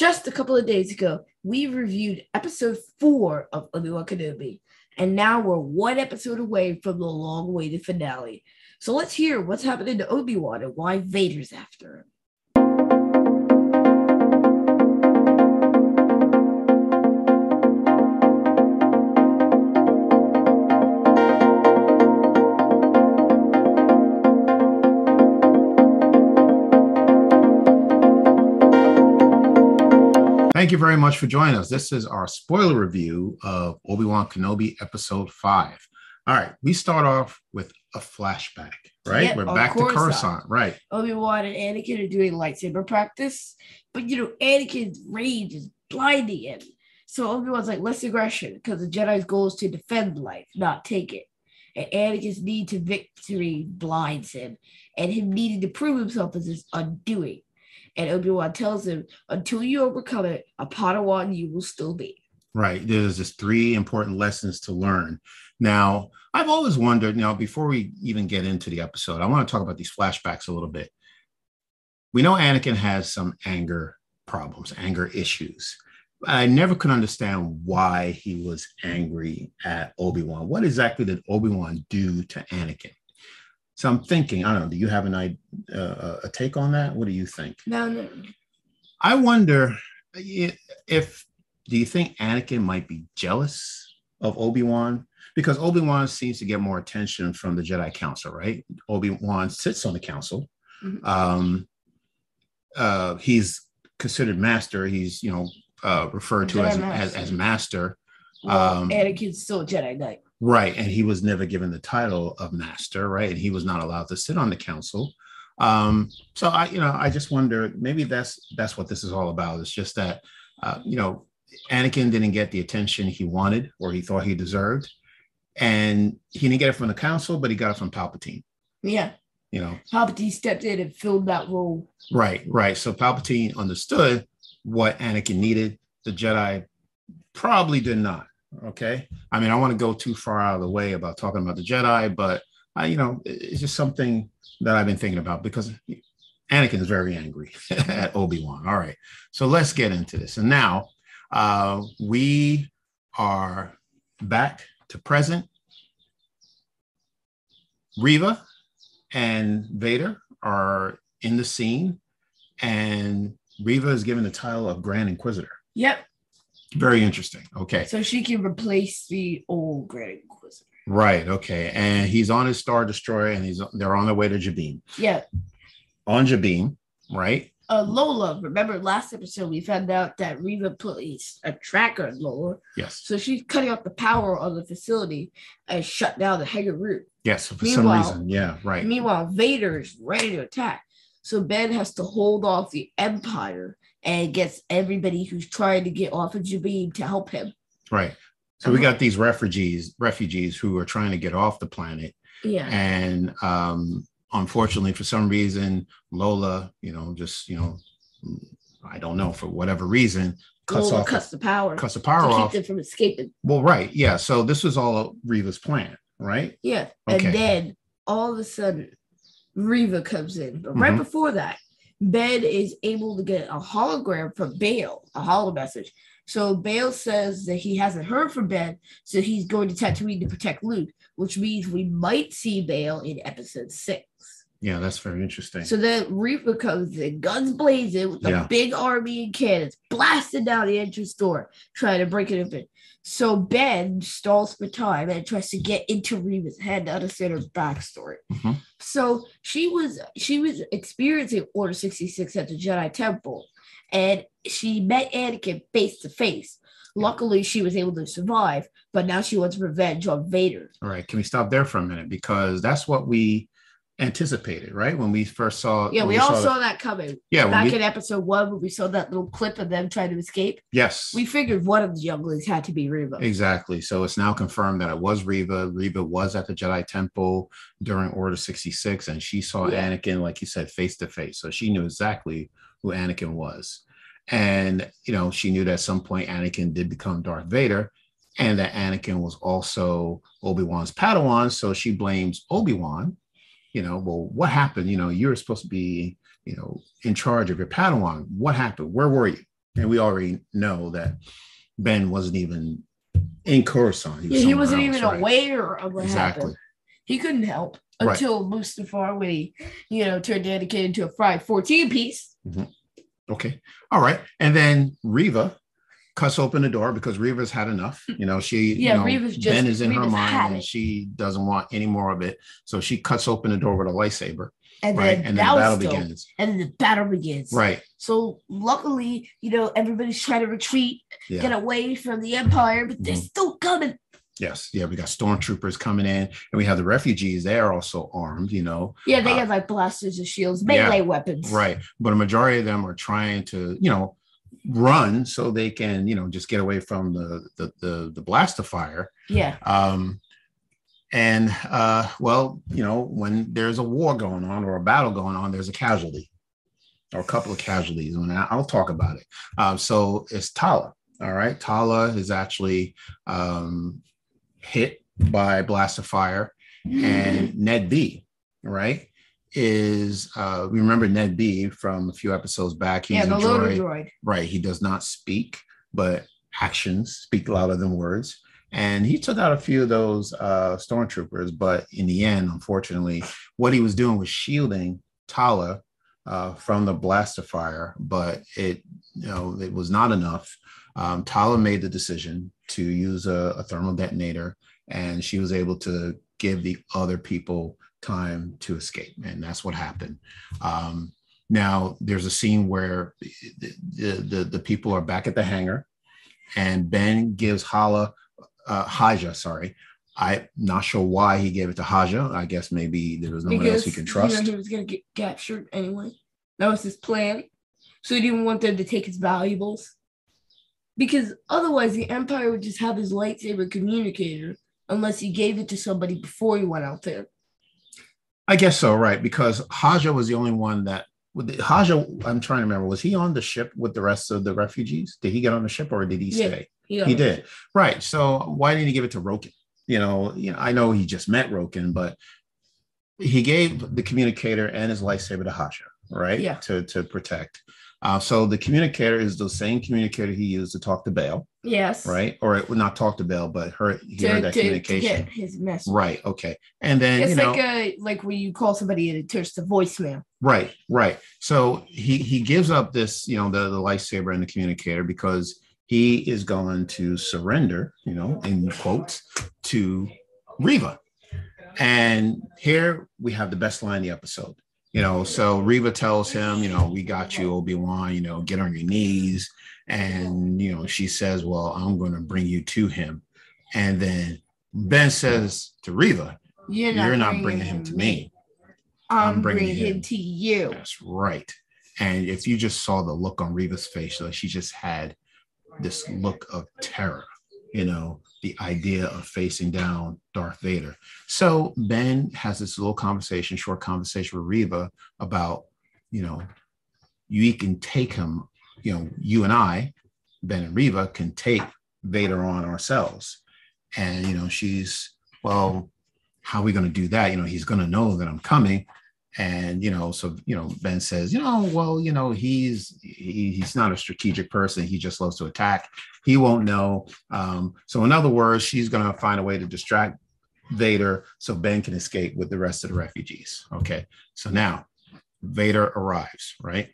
Just a couple of days ago, we reviewed episode four of Obi Wan Kenobi, and now we're one episode away from the long awaited finale. So let's hear what's happening to Obi Wan and why Vader's after him. Thank you very much for joining us. This is our spoiler review of Obi Wan Kenobi Episode 5. All right, we start off with a flashback, right? Yep, We're back to Coruscant. Coruscant, right? Obi Wan and Anakin are doing lightsaber practice, but you know, Anakin's rage is blinding him. So Obi Wan's like, less aggression, because the Jedi's goal is to defend life, not take it. And Anakin's need to victory blinds him, and him needing to prove himself is his undoing. And Obi Wan tells him, until you overcome it, a Padawan you will still be. Right. There's just three important lessons to learn. Now, I've always wondered, now, before we even get into the episode, I want to talk about these flashbacks a little bit. We know Anakin has some anger problems, anger issues. I never could understand why he was angry at Obi Wan. What exactly did Obi Wan do to Anakin? So I'm thinking, I don't know, do you have an idea, uh, a take on that? What do you think? No, no. I wonder if do you think Anakin might be jealous of Obi-Wan? Because Obi-Wan seems to get more attention from the Jedi Council, right? Obi-Wan sits on the council. Mhm. Um, uh, he's considered master. He's, you know, uh, referred to Jedi as, as master. as master. Well, Um, Anakin's still a Jedi Knight. Right. And he was never given the title of master, right? And he was not allowed to sit on the council. Um, so I, you know, I just wonder maybe that's that's what this is all about. It's just that uh, you know, Anakin didn't get the attention he wanted or he thought he deserved. And he didn't get it from the council, but he got it from Palpatine, Yeah. you know. Palpatine stepped in and filled that role. Right, right. So Palpatine understood what Anakin needed. The Jedi probably did not. Okay. I mean, I want to go too far out of the way about talking about the Jedi, but I, you know, it's just something that I've been thinking about because Anakin is very angry at Obi Wan. All right. So let's get into this. And now uh, we are back to present. Reva and Vader are in the scene, and Reva is given the title of Grand Inquisitor. Yep. Very interesting. Okay. So she can replace the old Grand Inquisitor. Right. Okay. And he's on his Star Destroyer, and he's they're on their way to Jabiim. Yeah. On Jabiim, right? Uh, Lola, remember last episode we found out that Reva placed a tracker on Lola. Yes. So she's cutting off the power on the facility and shut down the Hager route. Yes. For some Meanwhile- reason. Yeah. Right. Meanwhile, Vader is ready to attack. So Ben has to hold off the Empire and gets everybody who's trying to get off of Jabiim to help him. Right. So we got these refugees, refugees who are trying to get off the planet, Yeah. and um, unfortunately, for some reason, Lola, you know, just you know, I don't know for whatever reason, cuts Lola off, cuts the power cuts the power to power keep them from escaping. Well, right, yeah. So this was all Reva's plan, right? Yeah. Okay. And then all of a sudden, Reva comes in. But right Mhm. before that, Ben is able to get a hologram from Bail, a holo message. So Bail says that he hasn't heard from Ben, so he's going to Tatooine to protect Luke, which means we might see Bail in episode six. Yeah, that's very interesting. So then Reva comes in, guns blazing, with a Yeah. big army and cannons, blasting down the entrance door, trying to break it open. So Ben stalls for time and tries to get into Reva's head to understand her backstory. Mhm. So she was she was experiencing Order 66 at the Jedi Temple, and she met Anakin face to face. Luckily, she was able to survive, but now she wants revenge on Vader. all right, can we stop there for a minute because that's what we anticipated, right? When we first saw. Yeah, when we all the- saw that coming. yeah, Back we- in episode one, when we saw that little clip of them trying to escape, yes, we figured one of the younglings had to be Reva. Exactly. So it's now confirmed that it was Reva. Reva was at the Jedi Temple during Order 66, and she saw Yeah. Anakin, like you said, face to face. So she knew exactly who Anakin was. And, you know, she knew that at some point Anakin did become Darth Vader, and that Anakin was also Obi Wan's Padawan. So she blames Obi Wan. You know, well, what happened? You know, you're supposed to be, you know, in charge of your Padawan. What happened? Where were you? and we already know that Ben wasn't even in Coruscant. Yeah, he wasn't somewhere even right? aware of what Exactly. happened. He couldn't help Right. until Mustafar when he, you know, turned Anakin into a fried 14 piece. Mm-hmm. Okay. All right. And then Reva cuts open the door because Reva's had enough. You know, she, Yeah, you know, Reva's just- Ben is in her Reva's had mind and she doesn't want any more of it. So she cuts open the door with a lightsaber, And right? then And then the battle dope. begins. And then the battle begins. Right. So luckily, you know, everybody's trying to retreat, Yeah. get away from the Empire, but they're Mhm. still coming. Yes. Yeah. We got stormtroopers coming in and we have the refugees. They're also armed, you know. Yeah, they Uh, got like blasters and shields, yeah. melee weapons. Right. But a majority of them are trying to, you know, run so they can, you know, just get away from the the the, the blast of fire. Yeah. Um, and uh, well, you know, when there's a war going on or a battle going on, there's a casualty or a couple of casualties, and I'll talk about it. Um, so it's Tala. All right, Tala is actually um, hit by blast of fire, and Ned B. Right is uh, we remember NED-B from a few episodes back. He's yeah, the a droid. droid. Right. He does not speak, but actions speak louder than words. And he took out a few of those uh, stormtroopers, but in the end, unfortunately, what he was doing was shielding Tala uh, from the blaster fire, but it, you know, it was not enough. Um, Tala made the decision to use a, a thermal detonator, and she was able to give the other people time to escape, and that's what happened. Um, now there's a scene where the, the, the, people are back at the hangar and Ben gives Hala, uh, Haja, sorry. I'm not sure why he gave it to Haja. I guess maybe there was no one else he could trust. You know, he was gonna get captured anyway. That was his plan. So he didn't want them to take his valuables. Because otherwise the Empire would just have his lightsaber communicator unless he gave it to somebody before he went out there. I guess so, right? Because Haja was the only one that with Haja. I'm trying to remember. Was he on the ship with the rest of the refugees? Did he get on the ship or did he stay? Yeah. He did. Right. So why didn't he give it to Roken? You know, you know, I know he just met Roken, but he gave the communicator and his lightsaber to Haja, right? Yeah. To to protect. Uh, so the communicator is the same communicator he used to talk to Bail, Yes. right? Or it would not talk to Bail, but her he To, heard that to, to communication. get his message. Right. Okay. And then It's you know, like a like when you call somebody and it turns to voicemail. Right, right. So he he gives up this, you know, the the lightsaber and the communicator because he is going to surrender, you know, in quotes, to Reva. And here we have the best line in the episode. You know, so Reva tells him, you know, we got you, Obi-Wan, you know, get on your knees. And, you know, she says, Well, I'm going to bring you to him. And then Ben says to Reva You're You're not bringing him to me. I'm, I'm bringing, bringing him, him. to you. That's right. And if you just saw the look on Reva's face, like she just had this look of terror, you know, the idea of facing down Darth Vader. So Ben has this little conversation, short conversation with Reva about, you know, you can take him, you know, you and I, Ben and Reva, can take Vader on ourselves. And, you know, she's, well, how are we going to do that? You know, he's going to know that I'm coming. And you know so you know ben says you know well you know he's he, he's not a strategic person. He just loves to attack. He won't know. Um, so in other words she's going to find a way to distract vader so ben can escape with the rest of the refugees. Okay so now vader arrives right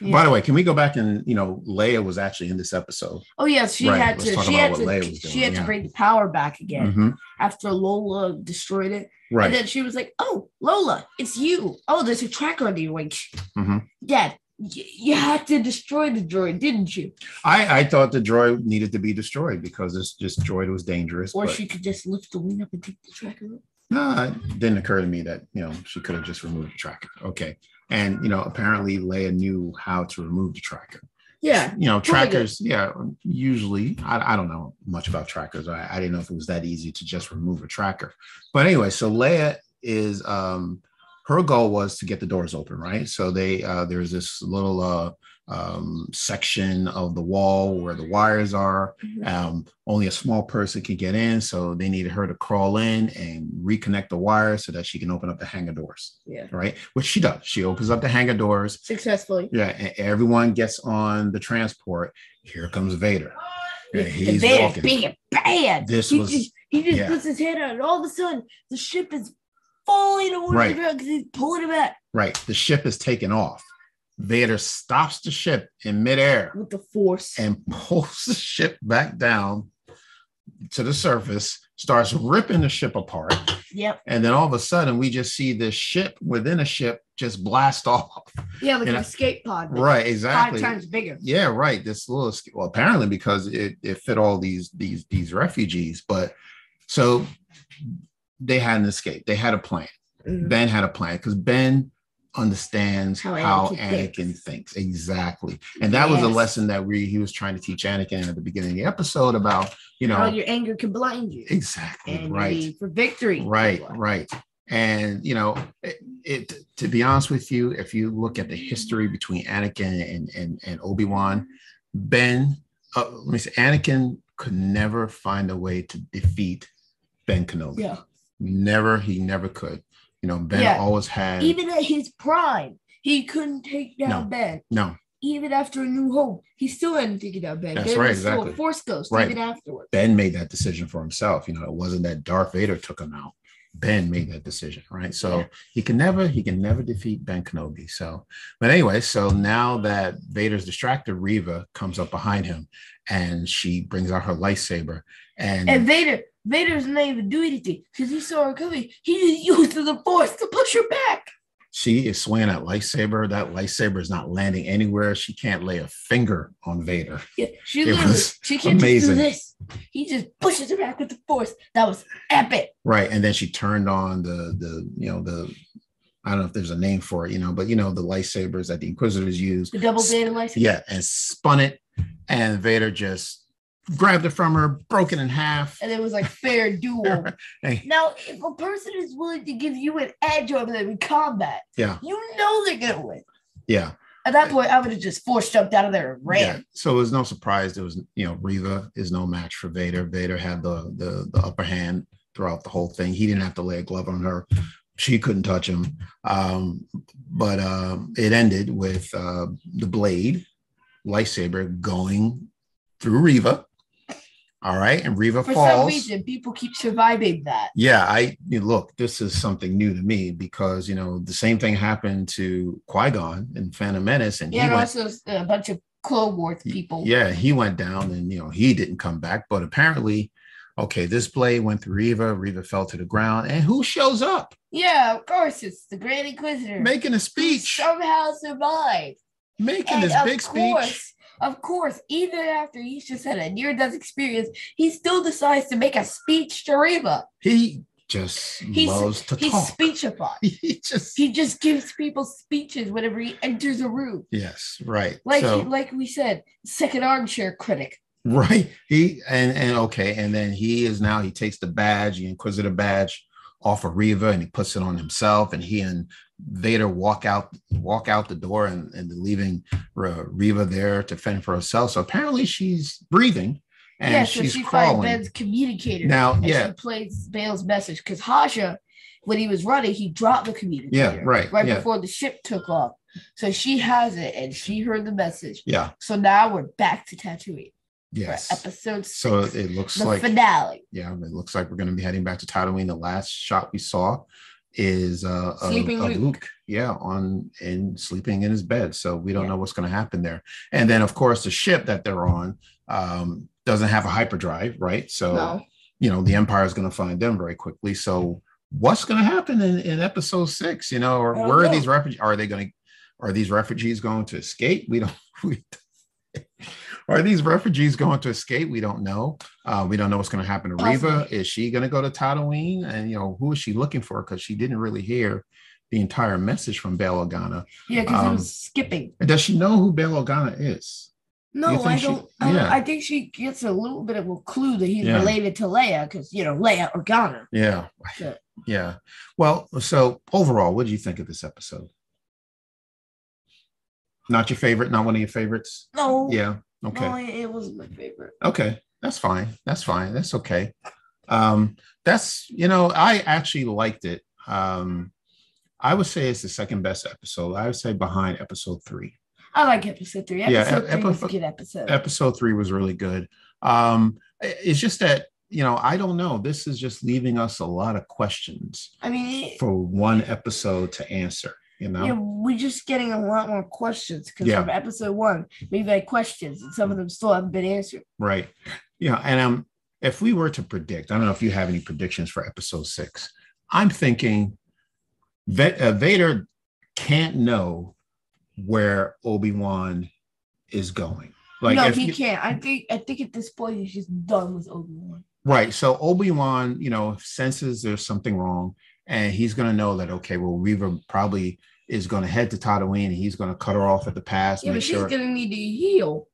Yeah. by the way can we go back and you know leia was actually in this episode Oh yes, she Right, had let's to. She had to. She had to bring the power back again Mhm, after Lola destroyed it. right And then she was like, "Oh, Lola, it's you. Oh, there's a tracker on your wing. Mhm. Dad, you had to destroy the droid, didn't you? I, I thought the droid needed to be destroyed because this, this droid was dangerous. Or but- she could just lift the wing up and take the tracker. No, it didn't occur to me that you know she could have just removed the tracker. Okay, and you know apparently Leia knew how to remove the tracker. Yeah, You know trackers, yeah. Usually, I, I don't know much about trackers. I, I didn't know if it was that easy to just remove a tracker. But anyway, so Leia is um her goal was to get the doors open, right? So they uh there's this little uh um, section of the wall where the wires are. Mhm. Um, only a small person could get in, so they needed her to crawl in and reconnect the wires so that she can open up the hangar doors. Yeah. Right, which she does. She opens up the hangar doors. Successfully. Yeah, and everyone gets on the transport. Here comes Vader. Yeah, he's Vader's walking. and bad. This he was- just, he just yeah. puts his head out, and all of a sudden the ship is falling towards Right. the ground because he's pulling it back Right, the ship is taking off. Vader stops the ship in midair with the force. and pulls the ship back down to the surface, starts ripping the ship apart. yep. And then all of a sudden, we just see this ship within a ship just blast off. Yeah, like an escape pod. Right, Five exactly. times bigger. Yeah, right. This little well, apparently because it, it fit all these these these refugees, but so they had an escape. They had a plan. Mhm. Ben had a plan because Ben understands How how, Anakin thinks. thinks. exactly, and that was a lesson that we he was trying to teach Anakin at the beginning of the episode about you know How your anger can blind you. exactly And right, for victory. right, right, and you know it, it. To be honest with you, if you look at the history between Anakin and and, and Obi Wan, Ben, uh, let me say, Anakin could never find a way to defeat Ben Kenobi. Yeah. Never, he never could. You know, Ben Yeah. always had Even at his prime, he couldn't take down No. Ben. no, Even after a new hope, he still hadn't taken down Ben. That's ben right, was still exactly. a force ghost Right. even afterwards. Ben made that decision for himself. You know, it wasn't that Darth Vader took him out. Ben made that decision, right? So Yeah. he can never, he can never defeat Ben Kenobi. So, but anyway, so now that Vader's distracted, Reva comes up behind him and she brings out her lightsaber and, And Vader, Vader's not even do anything because he saw her coming. He just used the force to push her back. she is swinging that lightsaber. That lightsaber is not landing anywhere. She can't lay a finger on Vader. Yeah, she It was she can't amazing. just do this. He just pushes her back with the force. That was epic. Right. And then she turned on the the you know the I don't know if there's a name for it, you know, but you know the lightsabers that the Inquisitors use. The double data license. Yeah, and spun it, and Vader just grabbed it from her, broke it in half. And it was like fair duel. Hey, Now, if a person is willing to give you an edge over them in combat, Yeah. you know they're gonna win. yeah, At that point, I would have just force jumped out of there and ran. yeah. So it was no surprise. There was, you know, Reva is no match for Vader. Vader had the the the upper hand throughout the whole thing. He didn't have to lay a glove on her. She couldn't touch him. Um, but um, it ended with uh, the blade lightsaber going through Reva. All right, and Reva For falls. some reason, people keep surviving that. Yeah, I you know, look. This is something new to me because you know the same thing happened to Qui Gon in Phantom Menace, and Yeah, he and went. also a bunch of Clone Wars people. Yeah, he went down, and you know he didn't come back. But apparently, okay, this blade went through Reva. Reva fell to the ground, and who shows up Yeah, of course, it's the Grand Inquisitor. making a speech, somehow survived. Making And this big course, speech. of course, even after he's just had a near-death experience, he still decides to make a speech to Reva. He just He's- loves to He's talk. speechify. He just He just gives people speeches whenever he enters a room. yes, right. Like so, like we said, second armchair critic. Right. He and and okay, and then he is now he takes the badge, the Inquisitor badge off of Reva and he puts it on himself, and he and Vader walk out walk out the door and, and leaving Reva there to fend for herself. So apparently she's breathing and yeah, so she's she finds crawling. Ben's communicator. Now, and yeah, she plays Bail's message because Haja, when he was running, he dropped the communicator. Yeah, right, Right yeah. before the ship took off. So she has it and she heard the message. yeah, So now we're back to Tatooine yes. episode six. So it looks the like finale. yeah, it looks like we're going to be heading back to Tatooine. The last shot we saw is uh, of, Sleeping of Luke. Luke. yeah, on and sleeping in his bed. So we don't Yeah. know what's going to happen there. And then, of course, the ship that they're on um, doesn't have a hyperdrive, right? So No. you know the Empire is going to find them very quickly. So what's going to happen in, in Episode Six? You know, or where are these refugees? Are they going to? Are these refugees going to escape? We don't. We, are these refugees going to escape? We don't know. Uh, we don't know what's going to happen to Reva. Is she going to go to Tatooine? And you know, who is she looking for? Because she didn't really hear the entire message from Bail Organa. Yeah, because it Um, was skipping. Does she know who Bail Organa is? No, I don't. I, yeah. I think she gets a little bit of a clue that he's Yeah. related to Leia because you know Leia Organa. Yeah. Yeah. Yeah. Well, so overall, what do you think of this episode? Not your favorite, not one of your favorites. No. Yeah. Okay. No, it it wasn't my favorite. Okay, that's fine. That's fine. That's okay. Um, that's you know, I actually liked it. Um, I would say it's the second best episode. I would say behind episode three. I like episode three. Yeah, Episode ep- three was a good episode. Episode three was really good. Um, it's just that you know, I don't know. This is just leaving us a lot of questions I mean, it, for one episode to answer. You know, yeah, we're just getting a lot more questions because Yeah. from episode one, we've had questions and some of them still haven't been answered. right? Yeah, and um, if we were to predict, I don't know if you have any predictions for episode six. I'm thinking Va- uh, Vader can't know where Obi Wan is going. Like, no, if he you- can't. I think I think at this point he's just done with Obi Wan. right? So Obi Wan, you know, senses there's something wrong, and he's going to know that okay, well, Reva probably is going to head to Tatooine, and he's going to cut her off at the pass. Yeah, but she's sure. gonna need to heal.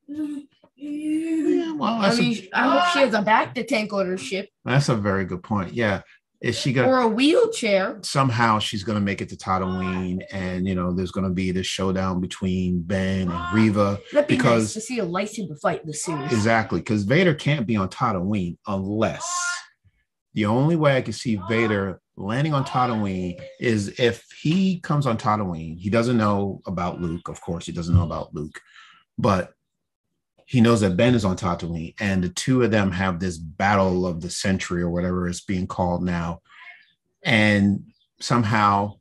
Yeah, well, I mean, a, I hope she has a bacta tank on her ship that's a very good point. Yeah, is she going? to or a wheelchair. somehow she's going to make it to Tatooine, and you know there's going to be this showdown between Ben and Reva. That'd be Because- nice to see a lightsaber fight in the series. Exactly, because Vader can't be on Tatooine unless the only way I can see Vader landing on Tatooine is if he comes on Tatooine. He doesn't know about Luke, of course, he doesn't know about Luke, but he knows that Ben is on Tatooine, and the two of them have this battle of the century or whatever it's being called now. And somehow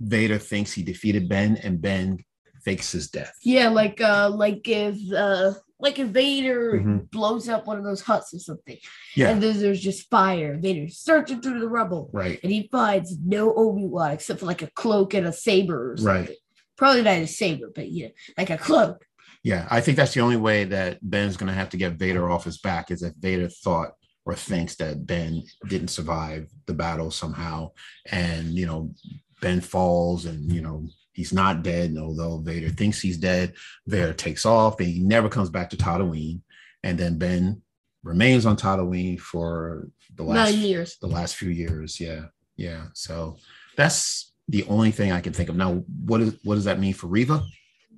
Vader thinks he defeated Ben, and Ben fakes his death. Yeah, like uh like if uh like if Vader Mhm. blows up one of those huts or something. Yeah. And then there's just fire. Vader's searching through the rubble. Right. And he finds no Obi-Wan except for like a cloak and a saber or something. Right. Probably not a saber, but yeah, like a cloak. Yeah, I think that's the only way that Ben's going to have to get Vader off his back is if Vader thought or thinks that Ben didn't survive the battle somehow, and you know Ben falls, and you know he's not dead. and Although Vader thinks he's dead, Vader takes off, and he never comes back to Tatooine, and then Ben remains on Tatooine for the last Nine years. the last few years. Yeah, yeah. So that's the only thing I can think of. Now, what is what does that mean for Reva?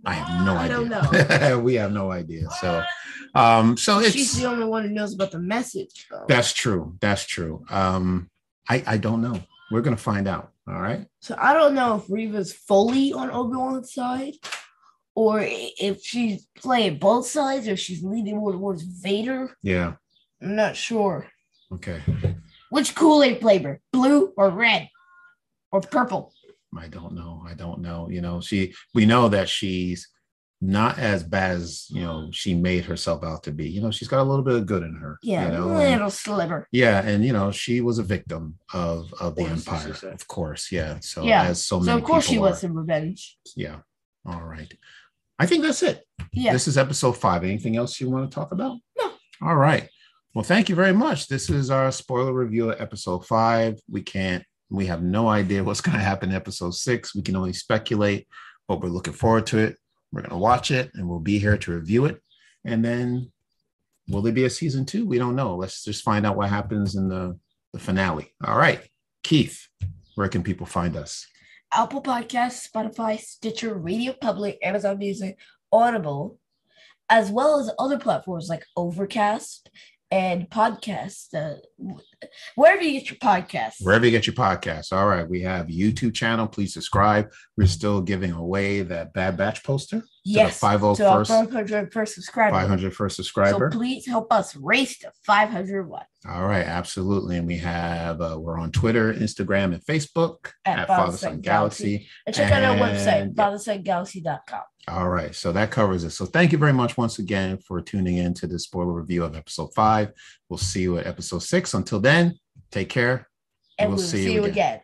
I have no I idea. don't know. we have no idea. So, um, so She's the only one who knows about the message, though. that's true. That's true. Um, I I don't know. We're gonna find out. All right. So I don't know if Reva's fully on Obi-Wan's side, or if she's playing both sides, or she's leaning more towards Vader. Yeah. I'm not sure. Okay. Which Kool-Aid flavor? Blue or red? Or purple? I don't know. I don't know. You know, she we know that she's not as bad as you know she made herself out to be. You know, she's got a little bit of good in her. Yeah, You know, a and- little sliver. Yeah, and you know she was a victim of of the empire, of course. Yeah, so Yeah, as so So many of course she people wants are. some revenge. Yeah. All right. I think that's it. Yeah. This is episode five. Anything else you want to talk about? No. All right. Well, thank you very much. This is our spoiler review of episode five. We can't. We have no idea what's going to happen in episode six. We can only speculate, but we're looking forward to it. We're going to watch it, and we'll be here to review it. And then, will there be a season two? We don't know. Let's just find out what happens in the the finale. All right, Keith, where can people find us? Apple Podcasts, Spotify, Stitcher, Radio Public, Amazon Music, Audible, as well as other platforms like Overcast and Podcast. Uh, wherever you get your podcasts. wherever you get your podcasts. All right, we have YouTube channel. Please subscribe. We're still giving away that Bad Batch poster. yes, to the to our 501st 500 first subscriber. 500 first So please help us race to 500 what All right, absolutely. And we have uh, we're on Twitter, Instagram, and Facebook At at, Father Son Galaxy. Galaxy. and check out our And- website, fathersongalaxy.com. All right, so that covers it. So thank you very much once again for tuning in to the spoiler review of episode five. We'll see you at episode six. Until then, take care. And we'll see, you again.